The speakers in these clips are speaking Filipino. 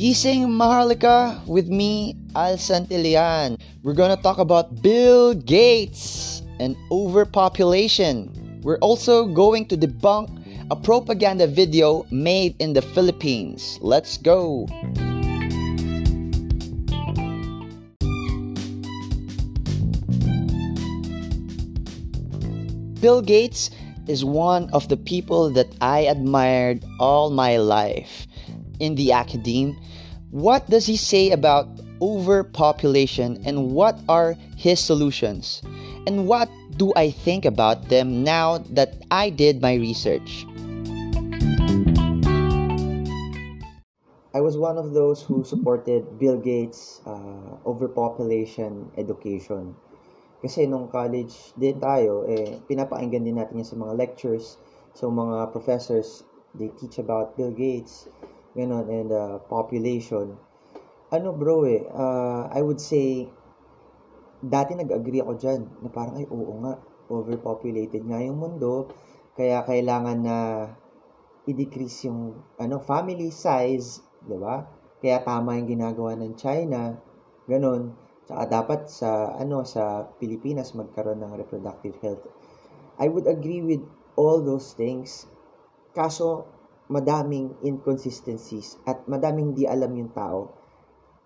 Gising Maharlika with me, Al Santillan. We're gonna talk about Bill Gates and overpopulation. We're also going to debunk a propaganda video made in the Philippines. Let's go! Bill Gates is one of the people that I admired all my life in the academe. What does he say about overpopulation and what are his solutions? And what do I think about them now that I did my research? I was one of those who supported Bill Gates' uh, overpopulation education. Kasi nung college din tayo, eh, pinapakinggan din natin yan sa mga lectures. So, mga professors, they teach about Bill Gates, gano'n, and uh, population. Ano bro eh, uh, I would say, dati nag-agree ako dyan, na parang ay oo nga, overpopulated nga yung mundo, kaya kailangan na i-decrease yung ano, family size, di ba? Kaya tama yung ginagawa ng China, ganun Tsaka dapat sa ano sa Pilipinas magkaroon ng reproductive health. I would agree with all those things. Kaso madaming inconsistencies at madaming di alam yung tao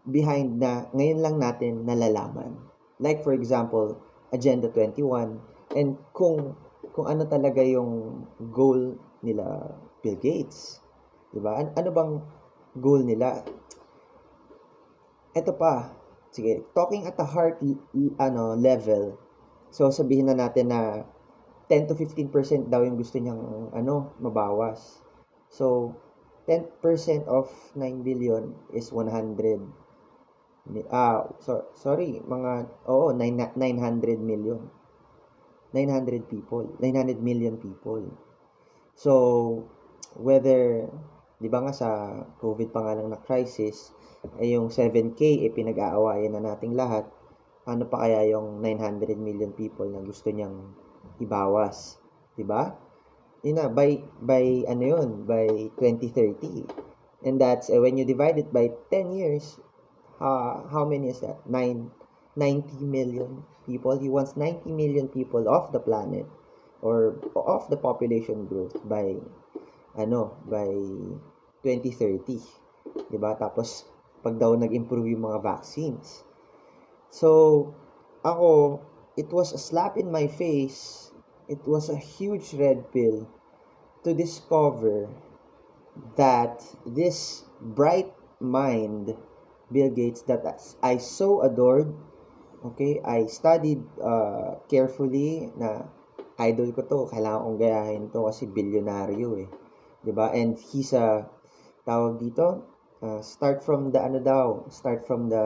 behind na ngayon lang natin nalalaman. Like for example, Agenda 21 and kung kung ano talaga yung goal nila Bill Gates. 'Di ba? An- ano bang goal nila? Ito pa, sige, talking at the heart ano level. So sabihin na natin na 10 to 15% daw yung gusto niyang ano mabawas. So 10% of 9 billion is 100 ah so, sorry, mga oo 9, 900 million. 900 people, 900 million people. So whether 'di ba nga sa COVID pa nga lang na crisis, ay yung 7K, eh, pinag-aawayan na nating lahat, ano pa kaya yung 900 million people na gusto niyang ibawas? ba? Yun na, by, by, ano yun, by 2030. And that's, uh, when you divide it by 10 years, uh, how many is that? 9, 90 million people. He wants 90 million people off the planet or off the population growth by, ano, by 2030. Diba? Tapos, pag daw nag-improve yung mga vaccines. So, ako, it was a slap in my face. It was a huge red pill to discover that this bright mind, Bill Gates, that I so adored, okay, I studied uh, carefully na idol ko to, kailangan kong gayahin to kasi bilyonaryo eh. 'Di ba? And he's a tawag dito, Uh, start from the ano daw, start from the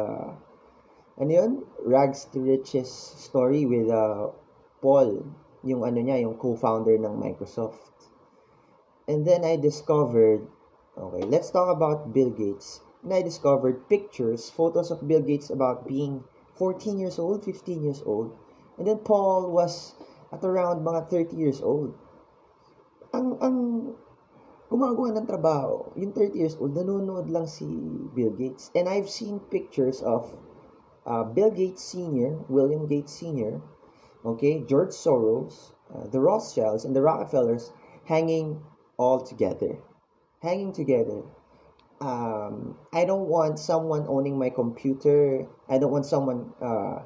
ano yun? Rags to Riches story with uh, Paul, yung ano niya, yung co-founder ng Microsoft. And then I discovered, okay, let's talk about Bill Gates. And I discovered pictures, photos of Bill Gates about being 14 years old, 15 years old. And then Paul was at around mga 30 years old. Ang ang gumagawa ng trabaho. Yung 30 years old, nanonood lang si Bill Gates. And I've seen pictures of uh, Bill Gates Sr., William Gates Sr., okay, George Soros, uh, the Rothschilds, and the Rockefellers hanging all together. Hanging together. Um, I don't want someone owning my computer. I don't want someone uh,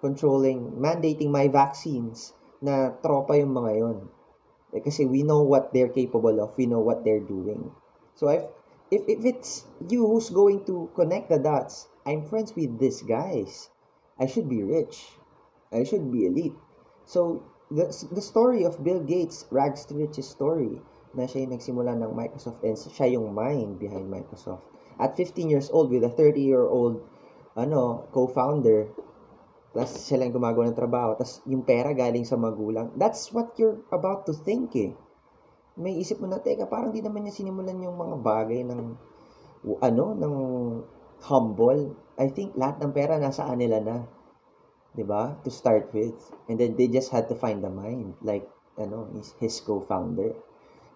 controlling, mandating my vaccines na tropa yung mga yon Eh, kasi we know what they're capable of. We know what they're doing. So if, if, if it's you who's going to connect the dots, I'm friends with these guys. I should be rich. I should be elite. So, the, the story of Bill Gates, rags to riches story, na siya yung nagsimula ng Microsoft and siya yung mind behind Microsoft. At 15 years old, with a 30-year-old ano, co-founder, Tapos siya lang gumagawa ng trabaho. Tapos yung pera galing sa magulang. That's what you're about to think eh. May isip mo na, teka, parang di naman niya sinimulan yung mga bagay ng, ano, ng humble. I think lahat ng pera nasa kanila na. 'Di? To start with. And then they just had to find the mind like ano, his, his co-founder.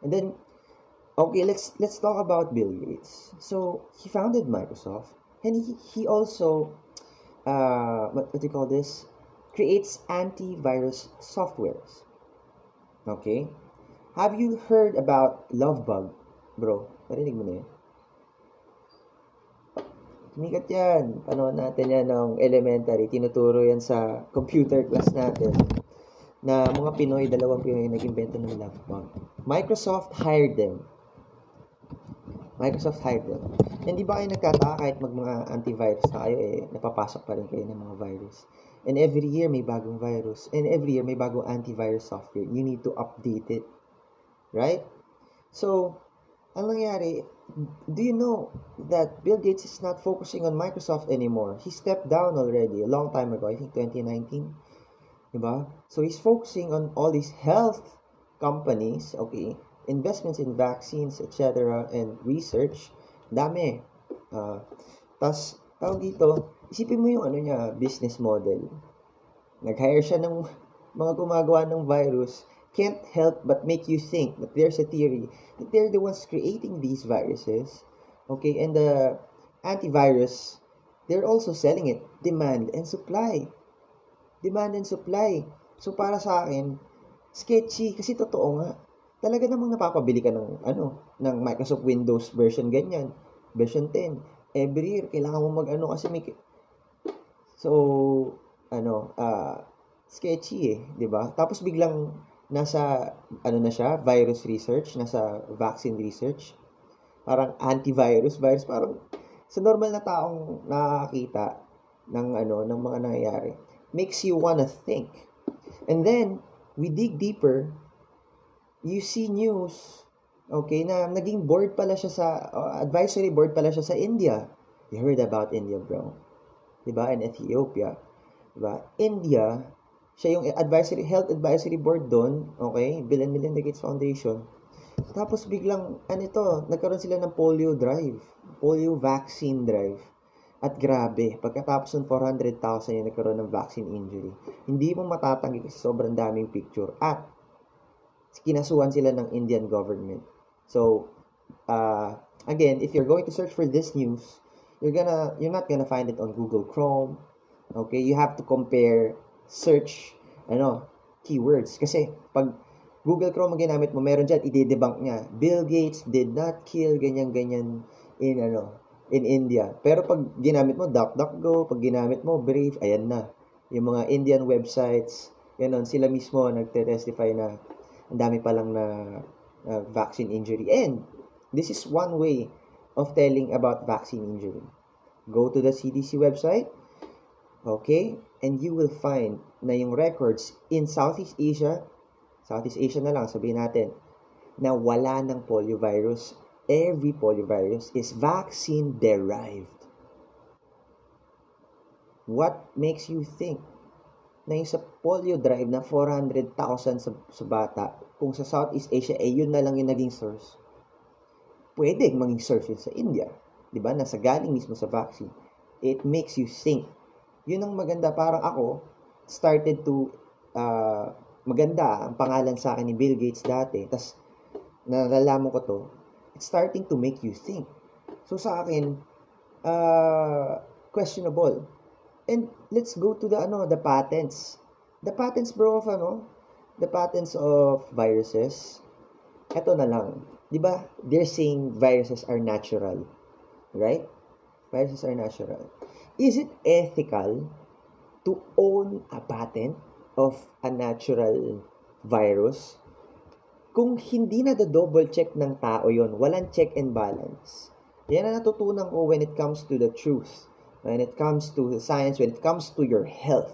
And then okay, let's let's talk about Bill Gates. So he founded Microsoft, and he he also uh, what, what do you call this? Creates antivirus softwares. Okay, have you heard about Lovebug, bro? Narinig mo na yun? Sumikat yan. Panood natin yan ng elementary. Tinuturo yan sa computer class natin. Na mga Pinoy, dalawang Pinoy nag-invento ng Lovebug. Microsoft hired them. Microsoft hired them. Hindi ba kayo nagkataka kahit mag mga antivirus na kayo, eh, napapasok pa rin kayo ng mga virus. And every year may bagong virus. And every year may bagong antivirus software. You need to update it. Right? So, ang nangyari, do you know that Bill Gates is not focusing on Microsoft anymore? He stepped down already a long time ago, I think 2019. Diba? So he's focusing on all these health companies, okay, investments in vaccines, etc., and research. Dami. Uh, Tapos, tawag dito, isipin mo yung ano niya, business model. Nag-hire siya ng mga gumagawa ng virus can't help but make you think that there's a theory that they're the ones creating these viruses. Okay, and the antivirus, they're also selling it. Demand and supply. Demand and supply. So, para sa akin, sketchy. Kasi totoo nga. Talaga namang napapabili ka ng, ano, ng Microsoft Windows version ganyan. Version 10. Every year, kailangan mo mag-ano kasi may... So, ano, uh, sketchy eh, 'di ba? Tapos biglang nasa ano na siya, virus research, nasa vaccine research. Parang antivirus, virus parang sa normal na taong nakakita ng ano ng mga nangyayari makes you wanna think. And then we dig deeper, you see news okay na naging board pala siya sa uh, advisory board pala siya sa India. You heard about India, bro. 'Di ba? And Ethiopia. 'Di ba? India siya yung advisory, health advisory board doon, okay? Bill and Melinda Gates Foundation. Tapos biglang, ano ito, nagkaroon sila ng polio drive. Polio vaccine drive. At grabe, pagkatapos ng 400,000 yung nagkaroon ng vaccine injury, hindi mo matatanggi kasi sobrang daming picture. At, kinasuhan sila ng Indian government. So, uh, again, if you're going to search for this news, you're gonna, you're not gonna find it on Google Chrome. Okay, you have to compare search, ano, keywords. Kasi, pag Google Chrome ang ginamit mo, meron dyan, i-debunk niya. Bill Gates did not kill ganyan-ganyan in, ano, in India. Pero pag ginamit mo DuckDuckGo, pag ginamit mo Brave, ayan na. Yung mga Indian websites, ganon, sila mismo nagte-testify na ang dami pa lang na uh, vaccine injury. And, this is one way of telling about vaccine injury. Go to the CDC website, okay, and you will find na yung records in Southeast Asia, Southeast Asia na lang, sabihin natin, na wala ng poliovirus. Every poliovirus is vaccine-derived. What makes you think na yung sa polio drive na 400,000 sa, sa bata, kung sa Southeast Asia, eh yun na lang yung naging source? Pwede maging source yun sa India. Di ba? Nasa galing mismo sa vaccine. It makes you think yun ang maganda. Parang ako, started to, uh, maganda ang pangalan sa akin ni Bill Gates dati. Tapos, nalalaman ko to, it's starting to make you think. So, sa akin, uh, questionable. And let's go to the, ano, the patents. The patents, bro, of, ano, the patents of viruses. Ito na lang. Di ba? They're saying viruses are natural. Right? Viruses are natural. Is it ethical to own a patent of a natural virus? Kung hindi na double check ng tao yon, walang check and balance. Yan ang natutunan ko when it comes to the truth. When it comes to science, when it comes to your health.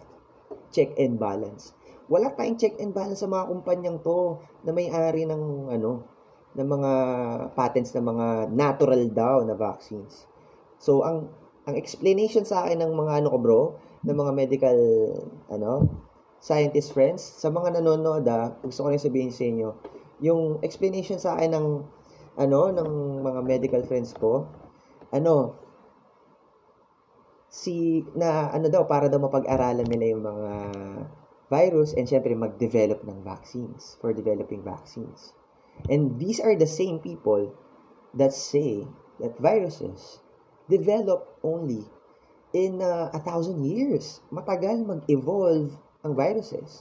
Check and balance. Wala tayong check and balance sa mga kumpanyang to na may-ari ng ano, ng mga patents ng mga natural daw na vaccines. So, ang ang explanation sa akin ng mga ano ko bro, ng mga medical ano, scientist friends, sa mga nanonood ah, gusto ko rin sabihin sa inyo, yung explanation sa akin ng ano, ng mga medical friends ko, ano, si, na ano daw, para daw mapag-aralan nila yung mga virus and syempre mag-develop ng vaccines, for developing vaccines. And these are the same people that say that viruses develop only in uh, a thousand years. Matagal mag-evolve ang viruses.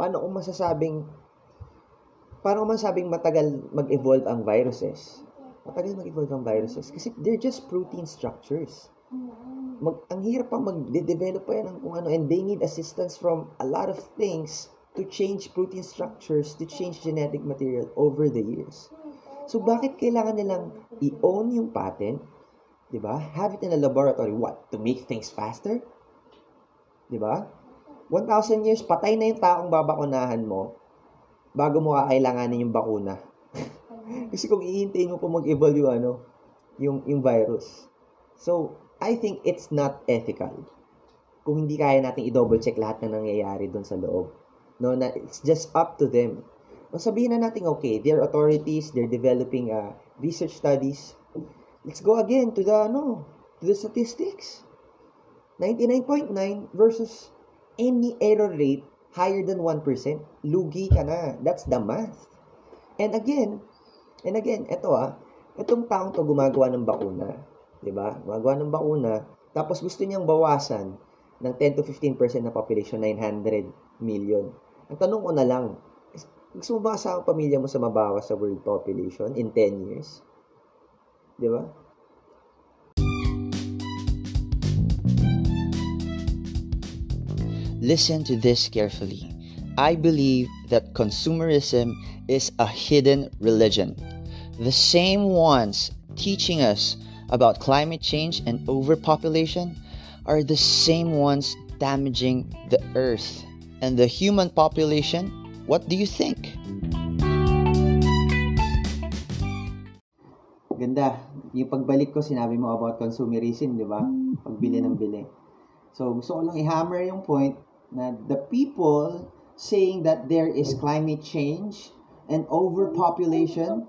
Paano kung masasabing paano kung masasabing matagal mag-evolve ang viruses? Matagal mag-evolve ang viruses kasi they're just protein structures. Mag, ang hirap pa mag-develop pa yan ng kung ano and they need assistance from a lot of things to change protein structures, to change genetic material over the years. So, bakit kailangan nilang i-own yung patent? Di ba? Have it in a laboratory. What? To make things faster? Di ba? 1,000 years, patay na yung taong babakunahan mo bago mo kakailanganin yung bakuna. Kasi kung iintayin mo pa mag-evolve yung, ano, yung, yung virus. So, I think it's not ethical kung hindi kaya natin i-double check lahat na nangyayari doon sa loob. No, na it's just up to them. O na natin, okay, they're authorities, they're developing uh, research studies. Let's go again to the, ano, to the statistics. 99.9 versus any error rate higher than 1%. Lugi ka na. That's the math. And again, and again, eto ah, itong taong to gumagawa ng bakuna. ba? Gumagawa ng bakuna, tapos gusto niyang bawasan ng 10 to 15% na population, 900 million. Ang tanong ko na lang, gusto mo ba kasama pamilya mo sa mabawas sa world population in 10 years? Listen to this carefully. I believe that consumerism is a hidden religion. The same ones teaching us about climate change and overpopulation are the same ones damaging the earth and the human population, what do you think? Ganda. Yung pagbalik ko, sinabi mo about consumerism, di ba? Pagbili ng bili. So, gusto ko lang i-hammer yung point na the people saying that there is climate change and overpopulation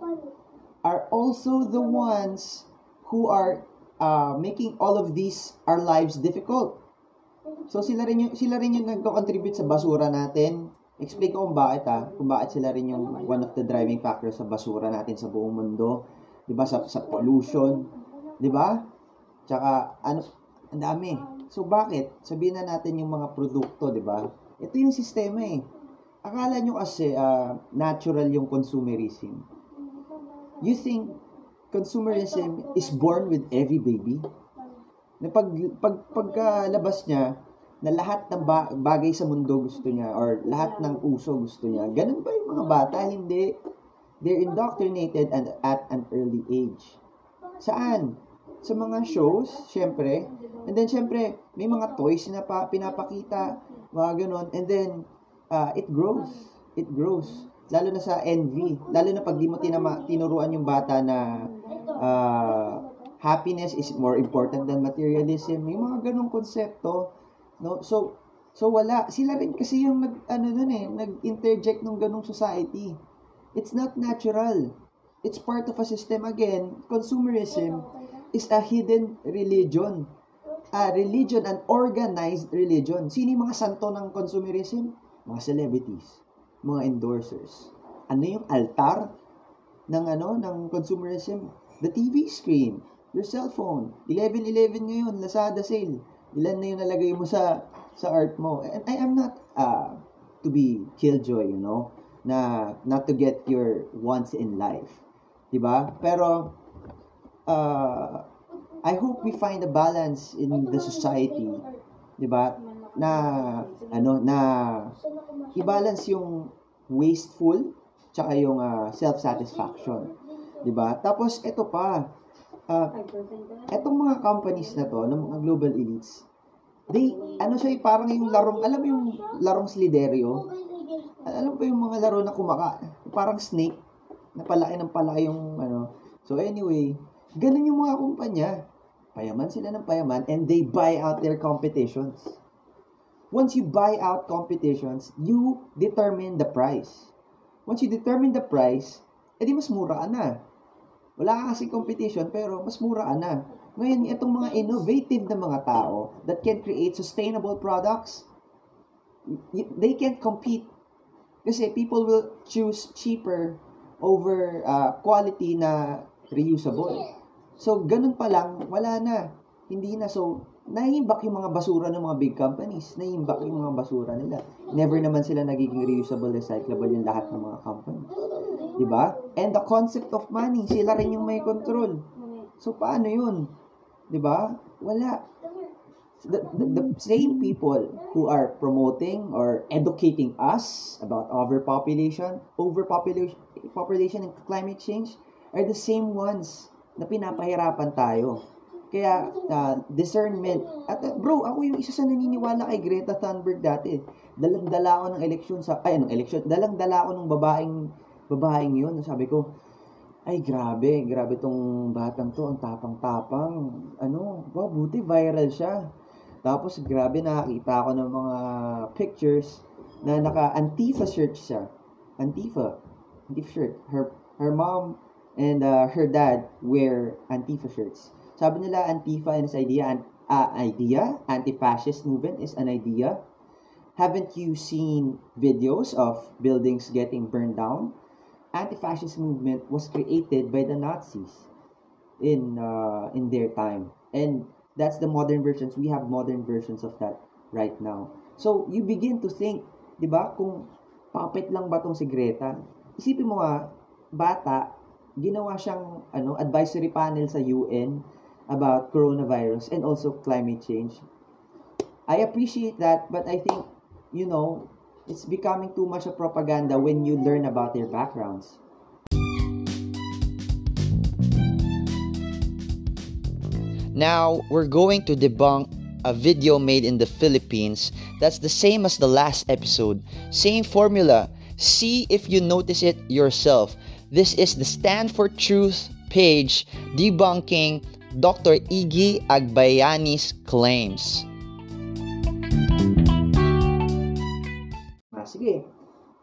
are also the ones who are uh, making all of these our lives difficult. So sila rin yung sila rin yung nagko-contribute sa basura natin. Explain ko kung bakit ah, kung bakit sila rin yung one of the driving factors sa basura natin sa buong mundo. 'Di ba sa sa pollution, 'di ba? Tsaka ano ang dami. So bakit? Sabihin na natin yung mga produkto, 'di ba? Ito yung sistema eh. Akala nyo kasi uh, natural yung consumerism. You think consumerism is born with every baby? Na pag, pag pagkalabas niya, na lahat ng ba- bagay sa mundo gusto niya or lahat ng uso gusto niya. Ganun ba yung mga bata? Hindi. They're indoctrinated and at an early age. Saan? Sa mga shows, syempre. And then, syempre, may mga toys na pa, pinapakita, mga ganun. And then, uh, it grows. It grows. Lalo na sa envy. Lalo na pag di mo tinama, tinuruan yung bata na uh, happiness is more important than materialism. May mga ganung konsepto No? So, so wala. Sila rin kasi yung nag, ano nun eh, nag-interject ng ganong society. It's not natural. It's part of a system. Again, consumerism is a hidden religion. A religion, an organized religion. Sino yung mga santo ng consumerism? Mga celebrities, mga endorsers. Ano yung altar ng ano ng consumerism? The TV screen, your cell phone. 11-11 ngayon, Lazada sale Ilan na yung nalagay mo sa sa art mo. And I am not uh, to be killjoy, you know, na not to get your wants in life. 'Di ba? Pero uh, I hope we find a balance in the society, 'di ba? Na ano na i-balance yung wasteful tsaka yung uh, self-satisfaction. 'Di ba? Tapos ito pa, uh, etong mga companies na to, ng mga global elites, they, ano siya, parang yung larong, alam mo yung larong sliderio? Alam mo yung mga laro na kumaka, parang snake, na palaki ng palaki yung, ano. So anyway, ganun yung mga kumpanya. Payaman sila ng payaman and they buy out their competitions. Once you buy out competitions, you determine the price. Once you determine the price, edi mas mura na. Wala ka kasi competition, pero mas mura na. Ngayon, itong mga innovative na mga tao that can create sustainable products, they can't compete. Kasi people will choose cheaper over uh, quality na reusable. So, ganun pa lang, wala na. Hindi na. So, naiimbak yung mga basura ng mga big companies. Naiimbak yung mga basura nila. Never naman sila nagiging reusable, recyclable yung lahat ng mga companies. Diba? And the concept of money, sila rin yung may control. So, paano yun? Diba? Wala. The, the, the same people who are promoting or educating us about overpopulation, overpopulation population and climate change are the same ones na pinapahirapan tayo. Kaya, uh, discernment. At uh, bro, ako yung isa sa naniniwala kay Greta Thunberg dati. Dalang-dala ako ng eleksyon sa, ay, ng eleksyon, dalang-dala ako ng babaeng, babaeng yun. Sabi ko, ay, grabe, grabe tong batang to, ang tapang-tapang. Ano, wow, buti viral siya. Tapos, grabe, nakakita ako ng mga pictures na naka-Antifa shirt siya. Antifa. Antifa shirt. Her, her mom and uh, her dad wear Antifa shirts. Sabi nila, Antifa is idea, an, uh, idea, anti-fascist movement is an idea. Haven't you seen videos of buildings getting burned down? Anti-fascist movement was created by the Nazis in uh, in their time, and that's the modern versions. We have modern versions of that right now. So you begin to think, di ba? Kung puppet lang ba tong si Greta? Isipin mo nga, bata, ginawa siyang ano advisory panel sa UN about coronavirus and also climate change. I appreciate that, but I think, you know, it's becoming too much of propaganda when you learn about their backgrounds. Now, we're going to debunk a video made in the Philippines that's the same as the last episode. Same formula. See if you notice it yourself. This is the Stand for Truth page debunking Dr. Iggy Agbayani's claims. Ah, sige.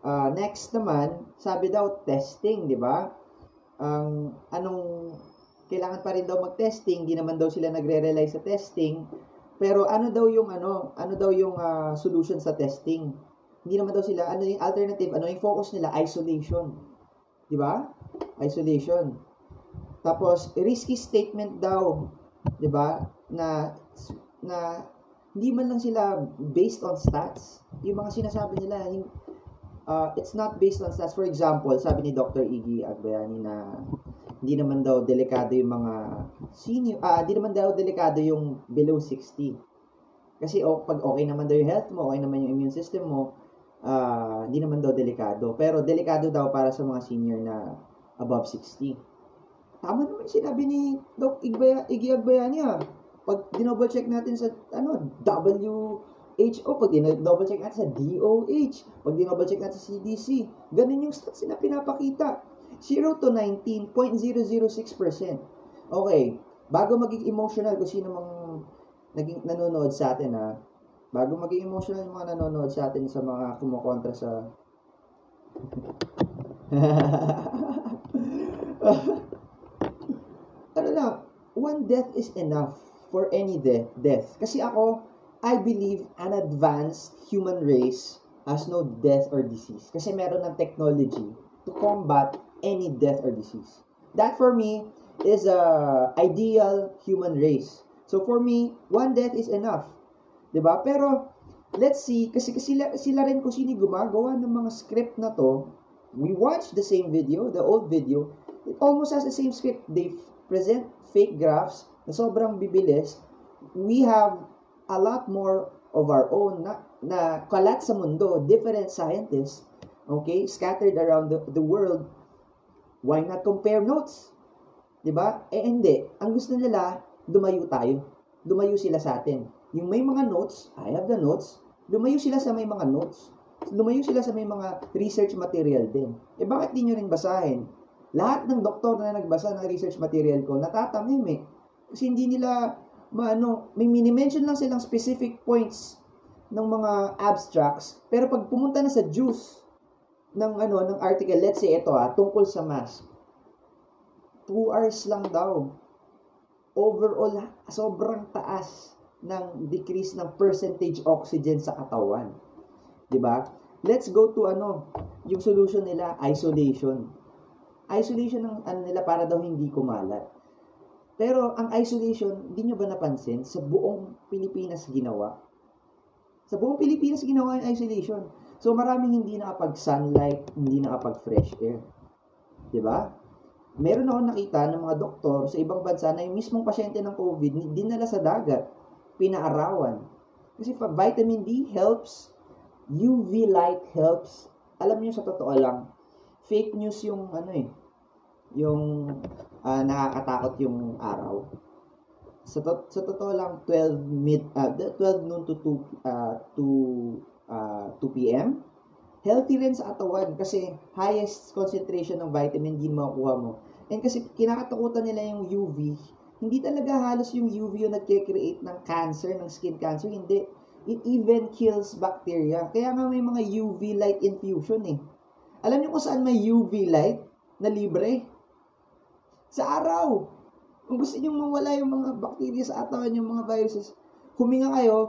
Uh, next naman, sabi daw testing, di ba? Ang um, anong kailangan pa rin daw mag-testing, hindi naman daw sila nagre-rely sa testing. Pero ano daw yung ano, ano daw yung uh, solution sa testing? Hindi naman daw sila ano yung alternative, ano yung focus nila isolation. 'Di ba? Isolation. Tapos risky statement daw, 'di ba? Na na hindi man lang sila based on stats. Yung mga sinasabi nila, uh, it's not based on stats. For example, sabi ni Dr. Iggy Agbayani na hindi naman daw delikado yung mga senior, ah, hindi naman daw delikado yung below 60. Kasi oh, pag okay naman daw yung health mo, okay naman yung immune system mo, uh, hindi naman daw delikado. Pero delikado daw para sa mga senior na above 60. Tama naman sinabi ni Doc Igbaya, Iggy Agbayani ah. Pag dinouble check natin sa ano, WHO, pag dinouble check natin sa DOH, pag dinouble check natin sa CDC, ganun yung stats na pinapakita 0 to 19, 0.006%. Okay, bago maging emotional kung sino mang naging nanonood sa atin ha, bago maging emotional yung mga nanonood sa atin sa mga kumukontra sa ano na, one death is enough for any death. death. Kasi ako, I believe an advanced human race has no death or disease. Kasi meron ng technology to combat any death or disease. That for me is a ideal human race. So for me, one death is enough. 'Di ba? Pero let's see kasi, kasi sila, sila rin kung sino gumagawa ng mga script na to. We watch the same video, the old video. It almost has the same script. They present fake graphs na sobrang bibilis. We have a lot more of our own na, na kalat sa mundo, different scientists, okay, scattered around the, the world Why not compare notes? 'Di ba? Eh hindi. Ang gusto nila, lumayo tayo. Lumayo sila sa atin. Yung may mga notes, I have the notes. Lumayo sila sa may mga notes. Lumayo sila sa may mga research material din. Eh bakit di nyo rin basahin? Lahat ng doktor na nagbasa ng research material ko, natatamim eh. Kasi hindi nila, maano, may mini-mention lang silang specific points ng mga abstracts. Pero pag pumunta na sa juice, ng ano ng article, let's say ito ah, tungkol sa mask. 2 hours lang daw. Overall, sobrang taas ng decrease ng percentage oxygen sa katawan. 'Di ba? Let's go to ano, yung solution nila, isolation. Isolation ng ano nila para daw hindi kumalat. Pero ang isolation, hindi nyo ba napansin, sa buong Pilipinas ginawa? Sa buong Pilipinas ginawa yung isolation. So maraming hindi nakapag-sunlight, hindi nakapag-fresh air. 'Di ba? Meron ako nakita ng mga doktor sa ibang bansa na yung mismong pasyente ng COVID dinala sa dagat, pinaarawan. Kasi pa vitamin D helps, UV light helps. Alam niyo sa totoo lang, fake news yung ano eh, yung uh, nakakatakot yung araw. Sa, to- sa totoo lang 12 mid uh, 12 noon to 2 uh, to uh, 2 p.m healthy rin sa katawan kasi highest concentration ng vitamin D makukuha mo. And kasi kinakatakutan nila yung UV, hindi talaga halos yung UV yung nagke-create ng cancer, ng skin cancer, hindi. It even kills bacteria. Kaya nga may mga UV light infusion eh. Alam niyo kung saan may UV light na libre? Sa araw. Kung gusto niyo mawala yung mga bacteria sa katawan, yung mga viruses, huminga kayo,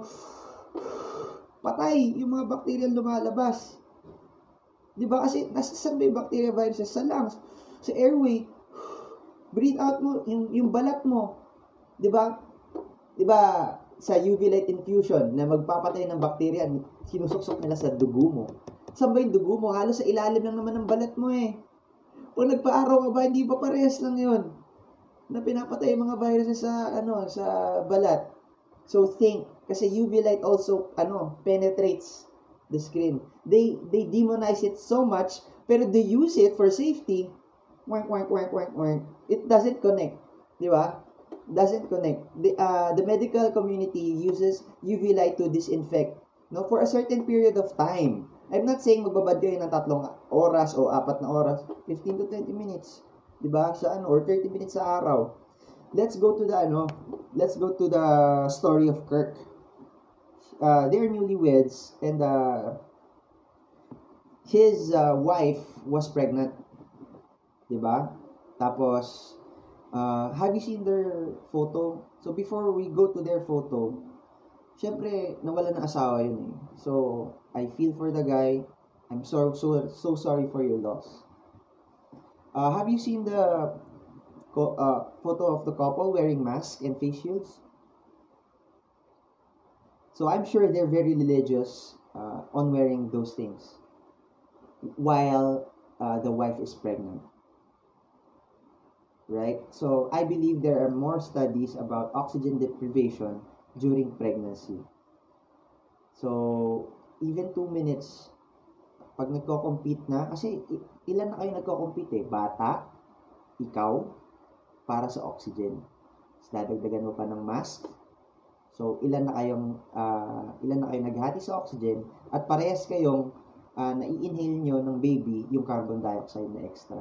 patay yung mga bacteria lumalabas. Di ba? Kasi nasa saan ba yung bacteria viruses? Sa lungs, sa airway. Breathe out mo, yung, yung balat mo. Di ba? Di ba? Sa UV light infusion na magpapatay ng bacteria, sinusuksok nila sa dugo mo. Saan ba yung dugo mo? Halos sa ilalim lang naman ng balat mo eh. Pag nagpa-araw ka ba, hindi ba parehas lang yon na pinapatay yung mga viruses sa ano sa balat. So think kasi UV light also ano penetrates the screen. They they demonize it so much, pero they use it for safety. Wank, wank, wank, wank, wank. It doesn't connect. Di ba? Doesn't connect. The, uh, the medical community uses UV light to disinfect no, for a certain period of time. I'm not saying magbabad kayo ng tatlong oras o apat na oras. 15 to 20 minutes. Di ba? Sa ano, or 30 minutes sa araw. Let's go to the ano, let's go to the story of Kirk uh, they're newlyweds and uh, his uh, wife was pregnant. Diba? Tapos, uh, have you seen their photo? So, before we go to their photo, syempre, nawala ng asawa yun eh. So, I feel for the guy. I'm so, so, so sorry for your loss. Uh, have you seen the uh, photo of the couple wearing masks and face shields? So I'm sure they're very religious uh, on wearing those things while uh, the wife is pregnant. Right? So I believe there are more studies about oxygen deprivation during pregnancy. So even two minutes pag nagko-compete na, kasi ilan na kayo nagko-compete eh? Bata, ikaw, para sa oxygen. Tapos dadagdagan mo pa ng mask, So, ilan na kayong uh, ilan na kayong naghati sa oxygen at parehas kayong uh, nai-inhale nyo ng baby yung carbon dioxide na extra.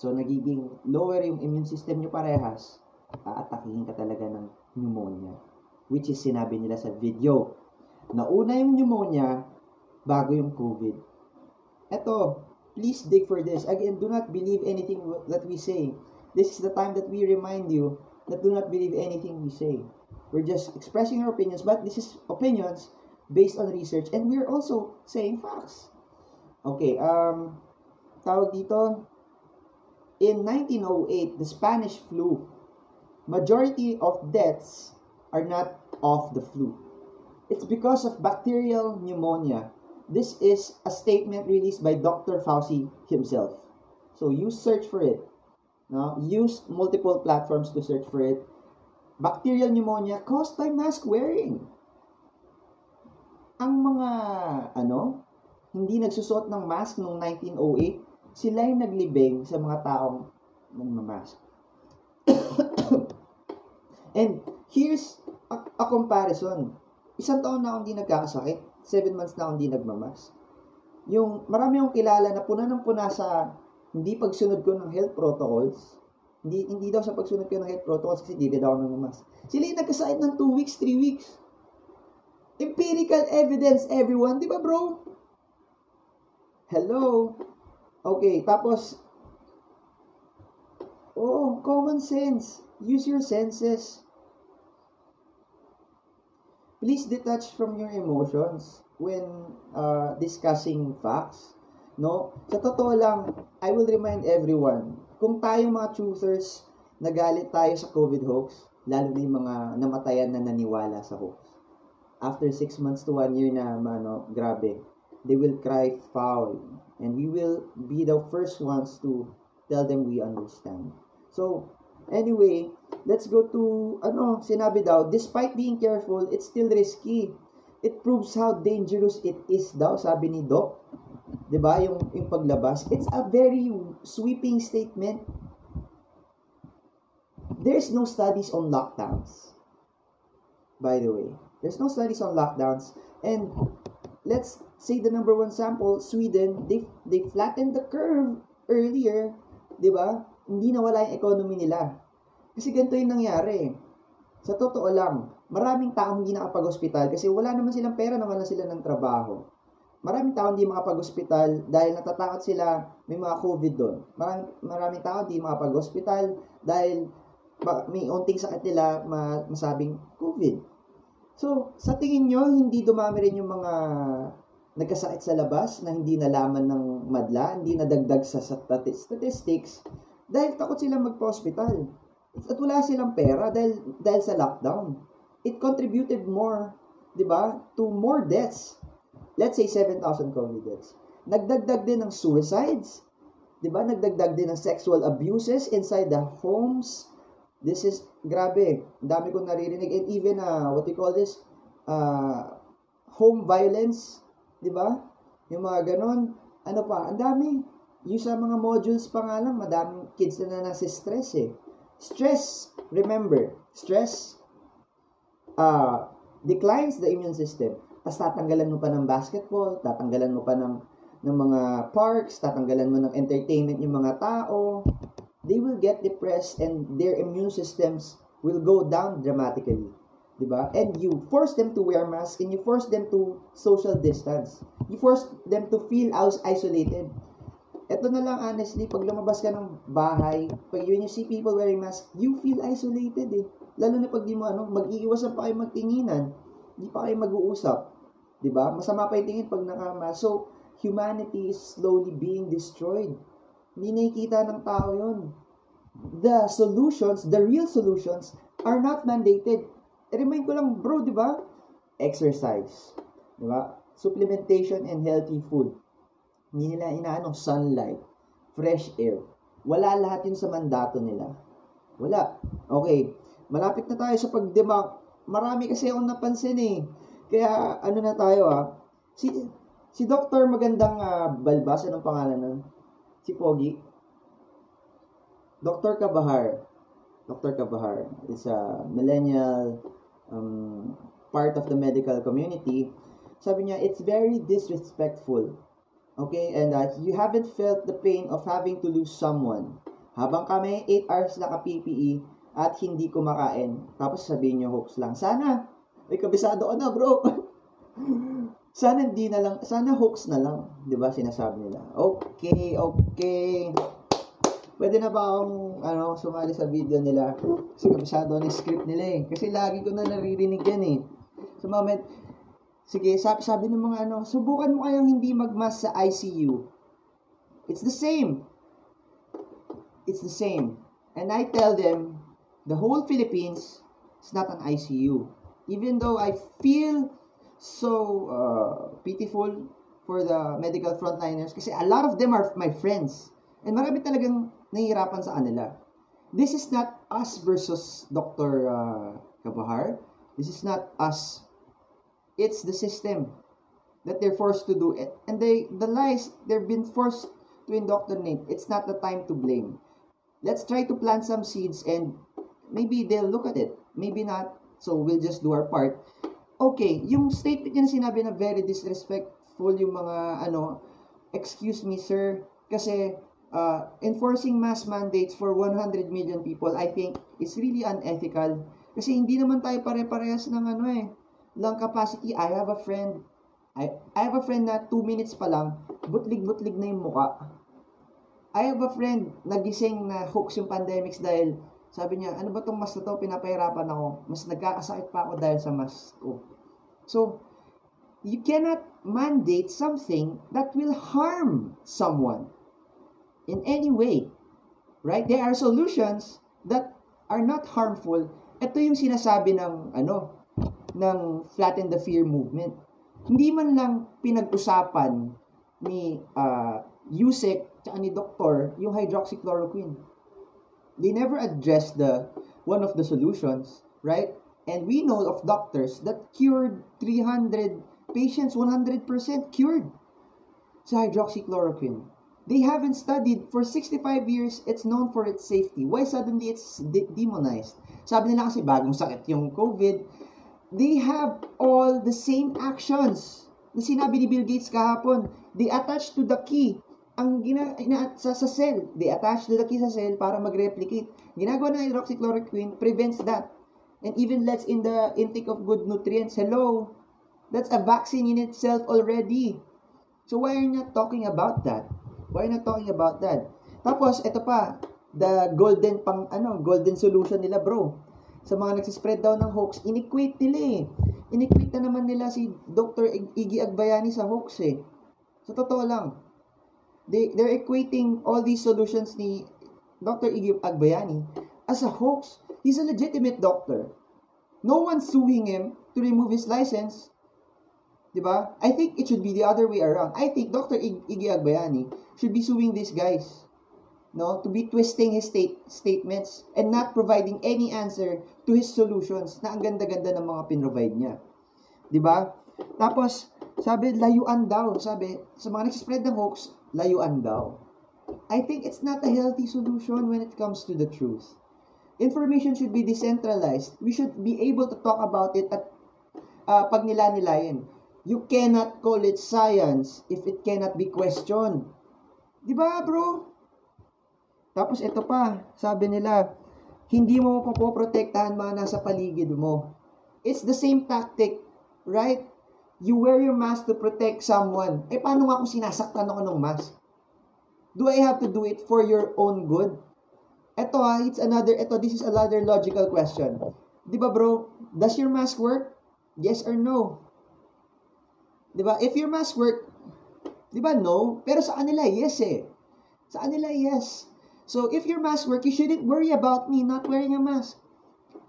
So, nagiging lower yung immune system nyo parehas, aatakihin ka talaga ng pneumonia. Which is sinabi nila sa video. Nauna yung pneumonia bago yung COVID. Eto, please dig for this. Again, do not believe anything that we say. This is the time that we remind you that do not believe anything we say. We're just expressing our opinions, but this is opinions based on research and we're also saying facts. Okay, um, tawag dito, in 1908, the Spanish flu, majority of deaths are not of the flu. It's because of bacterial pneumonia. This is a statement released by Dr. Fauci himself. So you search for it. No? Use multiple platforms to search for it bacterial pneumonia caused by mask wearing. Ang mga, ano, hindi nagsusot ng mask noong 1908, sila yung naglibing sa mga taong nagmamask. And here's a, a comparison. Isang taon na akong hindi nagkakasakit. Seven months na akong hindi nagmamask. Yung marami akong kilala na puna ng puna sa hindi pagsunod ko ng health protocols, hindi, hindi daw sa pagsunod ko ng health protocols kasi hindi daw ng mask. Sila yung nagkasakit ng 2 weeks, 3 weeks. Empirical evidence, everyone. Di ba, bro? Hello? Okay, tapos, oh, common sense. Use your senses. Please detach from your emotions when uh, discussing facts. No? Sa totoo lang, I will remind everyone, kung tayong mga truthers, nagalit tayo sa COVID hoax, lalo na yung mga namatayan na naniwala sa hoax. After six months to one year na, mano, grabe, they will cry foul. And we will be the first ones to tell them we understand. So, anyway, let's go to, ano, sinabi daw, despite being careful, it's still risky. It proves how dangerous it is daw, sabi ni Doc. 'Di ba yung, yung paglabas. It's a very sweeping statement. There's no studies on lockdowns. By the way, there's no studies on lockdowns. And let's say the number one sample, Sweden, they, they flattened the curve earlier, di ba? Hindi nawala yung economy nila. Kasi ganito yung nangyari. Sa totoo lang, maraming taong hindi nakapag-hospital kasi wala naman silang pera, naman na sila ng trabaho. Maraming tao hindi makapag-hospital dahil natatakot sila may mga COVID doon. Maraming, maraming tao hindi makapag-hospital dahil may unting sakit nila masabing COVID. So, sa tingin nyo, hindi dumami rin yung mga nagkasakit sa labas na hindi nalaman ng madla, hindi nadagdag sa statistics dahil takot silang magpa-hospital. At wala silang pera dahil, dahil sa lockdown. It contributed more, di ba, to more deaths. Let's say 7,000 COVID deaths. Nagdagdag din ng suicides, di ba? Nagdagdag din ng sexual abuses inside the homes. This is, grabe, dami kong naririnig. And even, uh, what you call this, uh, home violence, Di ba? Yung mga ganon. Ano pa? Ang dami. Yung sa mga modules pa nga lang, madaming kids na na stress eh. Stress, remember, stress uh, declines the immune system. Tapos tatanggalan mo pa ng basketball, tatanggalan mo pa ng, ng mga parks, tatanggalan mo ng entertainment yung mga tao. They will get depressed and their immune systems will go down dramatically. 'di ba? And you force them to wear mask and you force them to social distance. You force them to feel isolated. Ito na lang honestly, pag lumabas ka ng bahay, pag yun you see people wearing mask, you feel isolated eh. Lalo na pag di mo ano, mag-iiwasan pa kayo magtinginan, hindi pa kayo mag-uusap. 'Di ba? Masama pa yung tingin pag naka-mask. So, humanity is slowly being destroyed. Hindi nakikita ng tao yun. The solutions, the real solutions, are not mandated remind ko lang, bro, di ba? Exercise. Di ba? Supplementation and healthy food. Hindi nila inaano, sunlight, fresh air. Wala lahat yun sa mandato nila. Wala. Okay. Malapit na tayo sa pagdebunk. Marami kasi akong napansin eh. Kaya ano na tayo ah. Si, si Dr. Magandang uh, Balbas, anong pangalan nun? Si Pogi. Dr. Kabahar. Dr. Kabahar is a millennial um, part of the medical community, sabi niya, it's very disrespectful. Okay? And uh, you haven't felt the pain of having to lose someone. Habang kami 8 hours naka-PPE at hindi kumakain. Tapos sabihin niyo hoax lang. Sana, may kabisado ka na bro. sana hindi na lang, sana hoax na lang. ba sinasabi nila. Okay, okay. Pwede na ba akong ano, sumali sa video nila? Kasi kabisado ng script nila eh. Kasi lagi ko na naririnig yan eh. So moment, sige, sabi, sabi ng mga ano, subukan mo kayang hindi magmas sa ICU. It's the same. It's the same. And I tell them, the whole Philippines is not an ICU. Even though I feel so uh, pitiful for the medical frontliners kasi a lot of them are my friends. And marami talagang nahihirapan sa kanila. This is not us versus Dr. Uh, Kabahar. This is not us. It's the system that they're forced to do it. And they, the lies, they've been forced to indoctrinate. It's not the time to blame. Let's try to plant some seeds and maybe they'll look at it. Maybe not. So we'll just do our part. Okay, yung statement niya na sinabi na very disrespectful yung mga ano, excuse me sir, kasi uh, enforcing mass mandates for 100 million people, I think, is really unethical. Kasi hindi naman tayo pare-parehas ng ano eh, lang capacity. I have a friend, I, I have a friend na 2 minutes pa lang, butlig-butlig na yung muka. I have a friend, nagising na hoax yung pandemics dahil sabi niya, ano ba tong mas na to, pinapahirapan ako. Mas nagkakasakit pa ako dahil sa mask ko. So, you cannot mandate something that will harm someone in any way. Right? There are solutions that are not harmful. Ito yung sinasabi ng ano ng flatten the fear movement. Hindi man lang pinag-usapan ni uh, Yusek at ni Doktor yung hydroxychloroquine. They never addressed the one of the solutions, right? And we know of doctors that cured 300 patients 100% cured sa hydroxychloroquine. They haven't studied for 65 years. It's known for its safety. Why suddenly it's de- demonized? Sabi nila kasi bagong sakit yung COVID. They have all the same actions na sinabi ni Bill Gates kahapon. They attach to the key ang gina, ina, sa, sa cell. They attach the key sa cell para mag-replicate. Ginagawa ng hydroxychloroquine prevents that. And even lets in the intake of good nutrients. Hello, That's a vaccine in itself already. So why are you not talking about that? Why are you not talking about that? Tapos, ito pa, the golden pang ano, golden solution nila, bro. Sa mga nagsispread daw ng hoax, inequate nila eh. Inequate na naman nila si Dr. Iggy Agbayani sa hoax eh. So, totoo lang. They, they're equating all these solutions ni Dr. Iggy Agbayani as a hoax. He's a legitimate doctor. No one's suing him to remove his license 'Di ba? I think it should be the other way around. I think Dr. I- Iggy Agbayani should be suing these guys. No, to be twisting his state statements and not providing any answer to his solutions na ang ganda-ganda ng mga pinrovide niya. 'Di ba? Tapos, sabi, layuan daw. Sabi, sa mga nagsispread ng hoax, layuan daw. I think it's not a healthy solution when it comes to the truth. Information should be decentralized. We should be able to talk about it at uh, pag nila-nilayan. You cannot call it science if it cannot be questioned. Di ba, bro? Tapos ito pa, sabi nila, hindi mo mapoprotektahan mga nasa paligid mo. It's the same tactic, right? You wear your mask to protect someone. Eh, paano nga kung sinasaktan ako ng mask? Do I have to do it for your own good? Ito ha, it's another, ito, this is another logical question. Di ba bro, does your mask work? Yes or no? 'Di ba? If your mask work, 'di ba? No, pero sa kanila yes eh. Sa kanila yes. So if your mask work, you shouldn't worry about me not wearing a mask.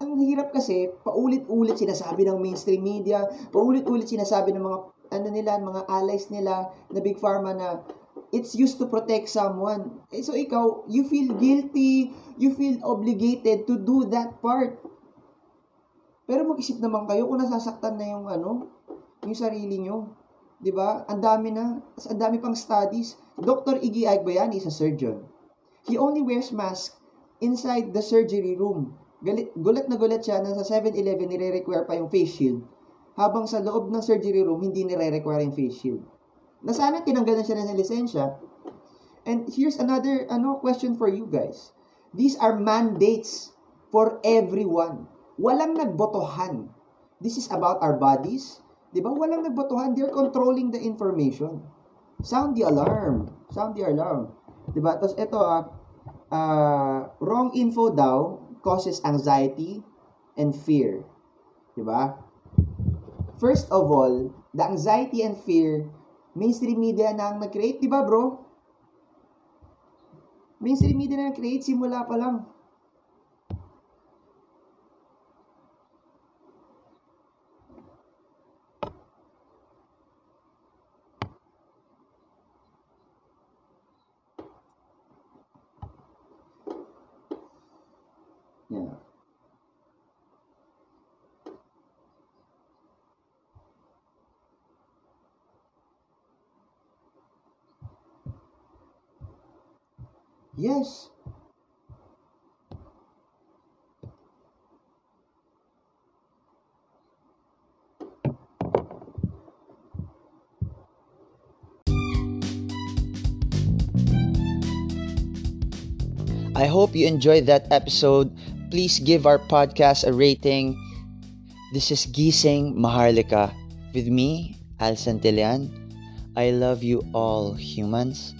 Ang hirap kasi, paulit-ulit sinasabi ng mainstream media, paulit-ulit sinasabi ng mga ano nila, mga allies nila na Big Pharma na it's used to protect someone. Eh, so ikaw, you feel guilty, you feel obligated to do that part. Pero mag-isip naman kayo kung nasasaktan na yung ano, yung sarili nyo. 'Di ba? Ang dami na, ang dami pang studies. Dr. Iggy Agbayani is a surgeon. He only wears mask inside the surgery room. Gulat na gulat siya na sa 7-Eleven nire-require pa yung face shield. Habang sa loob ng surgery room, hindi nire-require yung face shield. Na sana tinanggalan siya ng lisensya. And here's another ano question for you guys. These are mandates for everyone. Walang nagbotohan. This is about our bodies, Di ba? Walang nagbotohan. They're controlling the information. Sound the alarm. Sound the alarm. Di ba? Tapos ito, ah, uh, wrong info daw causes anxiety and fear. Di ba? First of all, the anxiety and fear, mainstream media na ang nag-create, di ba bro? Mainstream media na nag-create simula pa lang. Yes. I hope you enjoyed that episode. Please give our podcast a rating. This is Gising Maharlika with me, Al Santillan. I love you all, humans.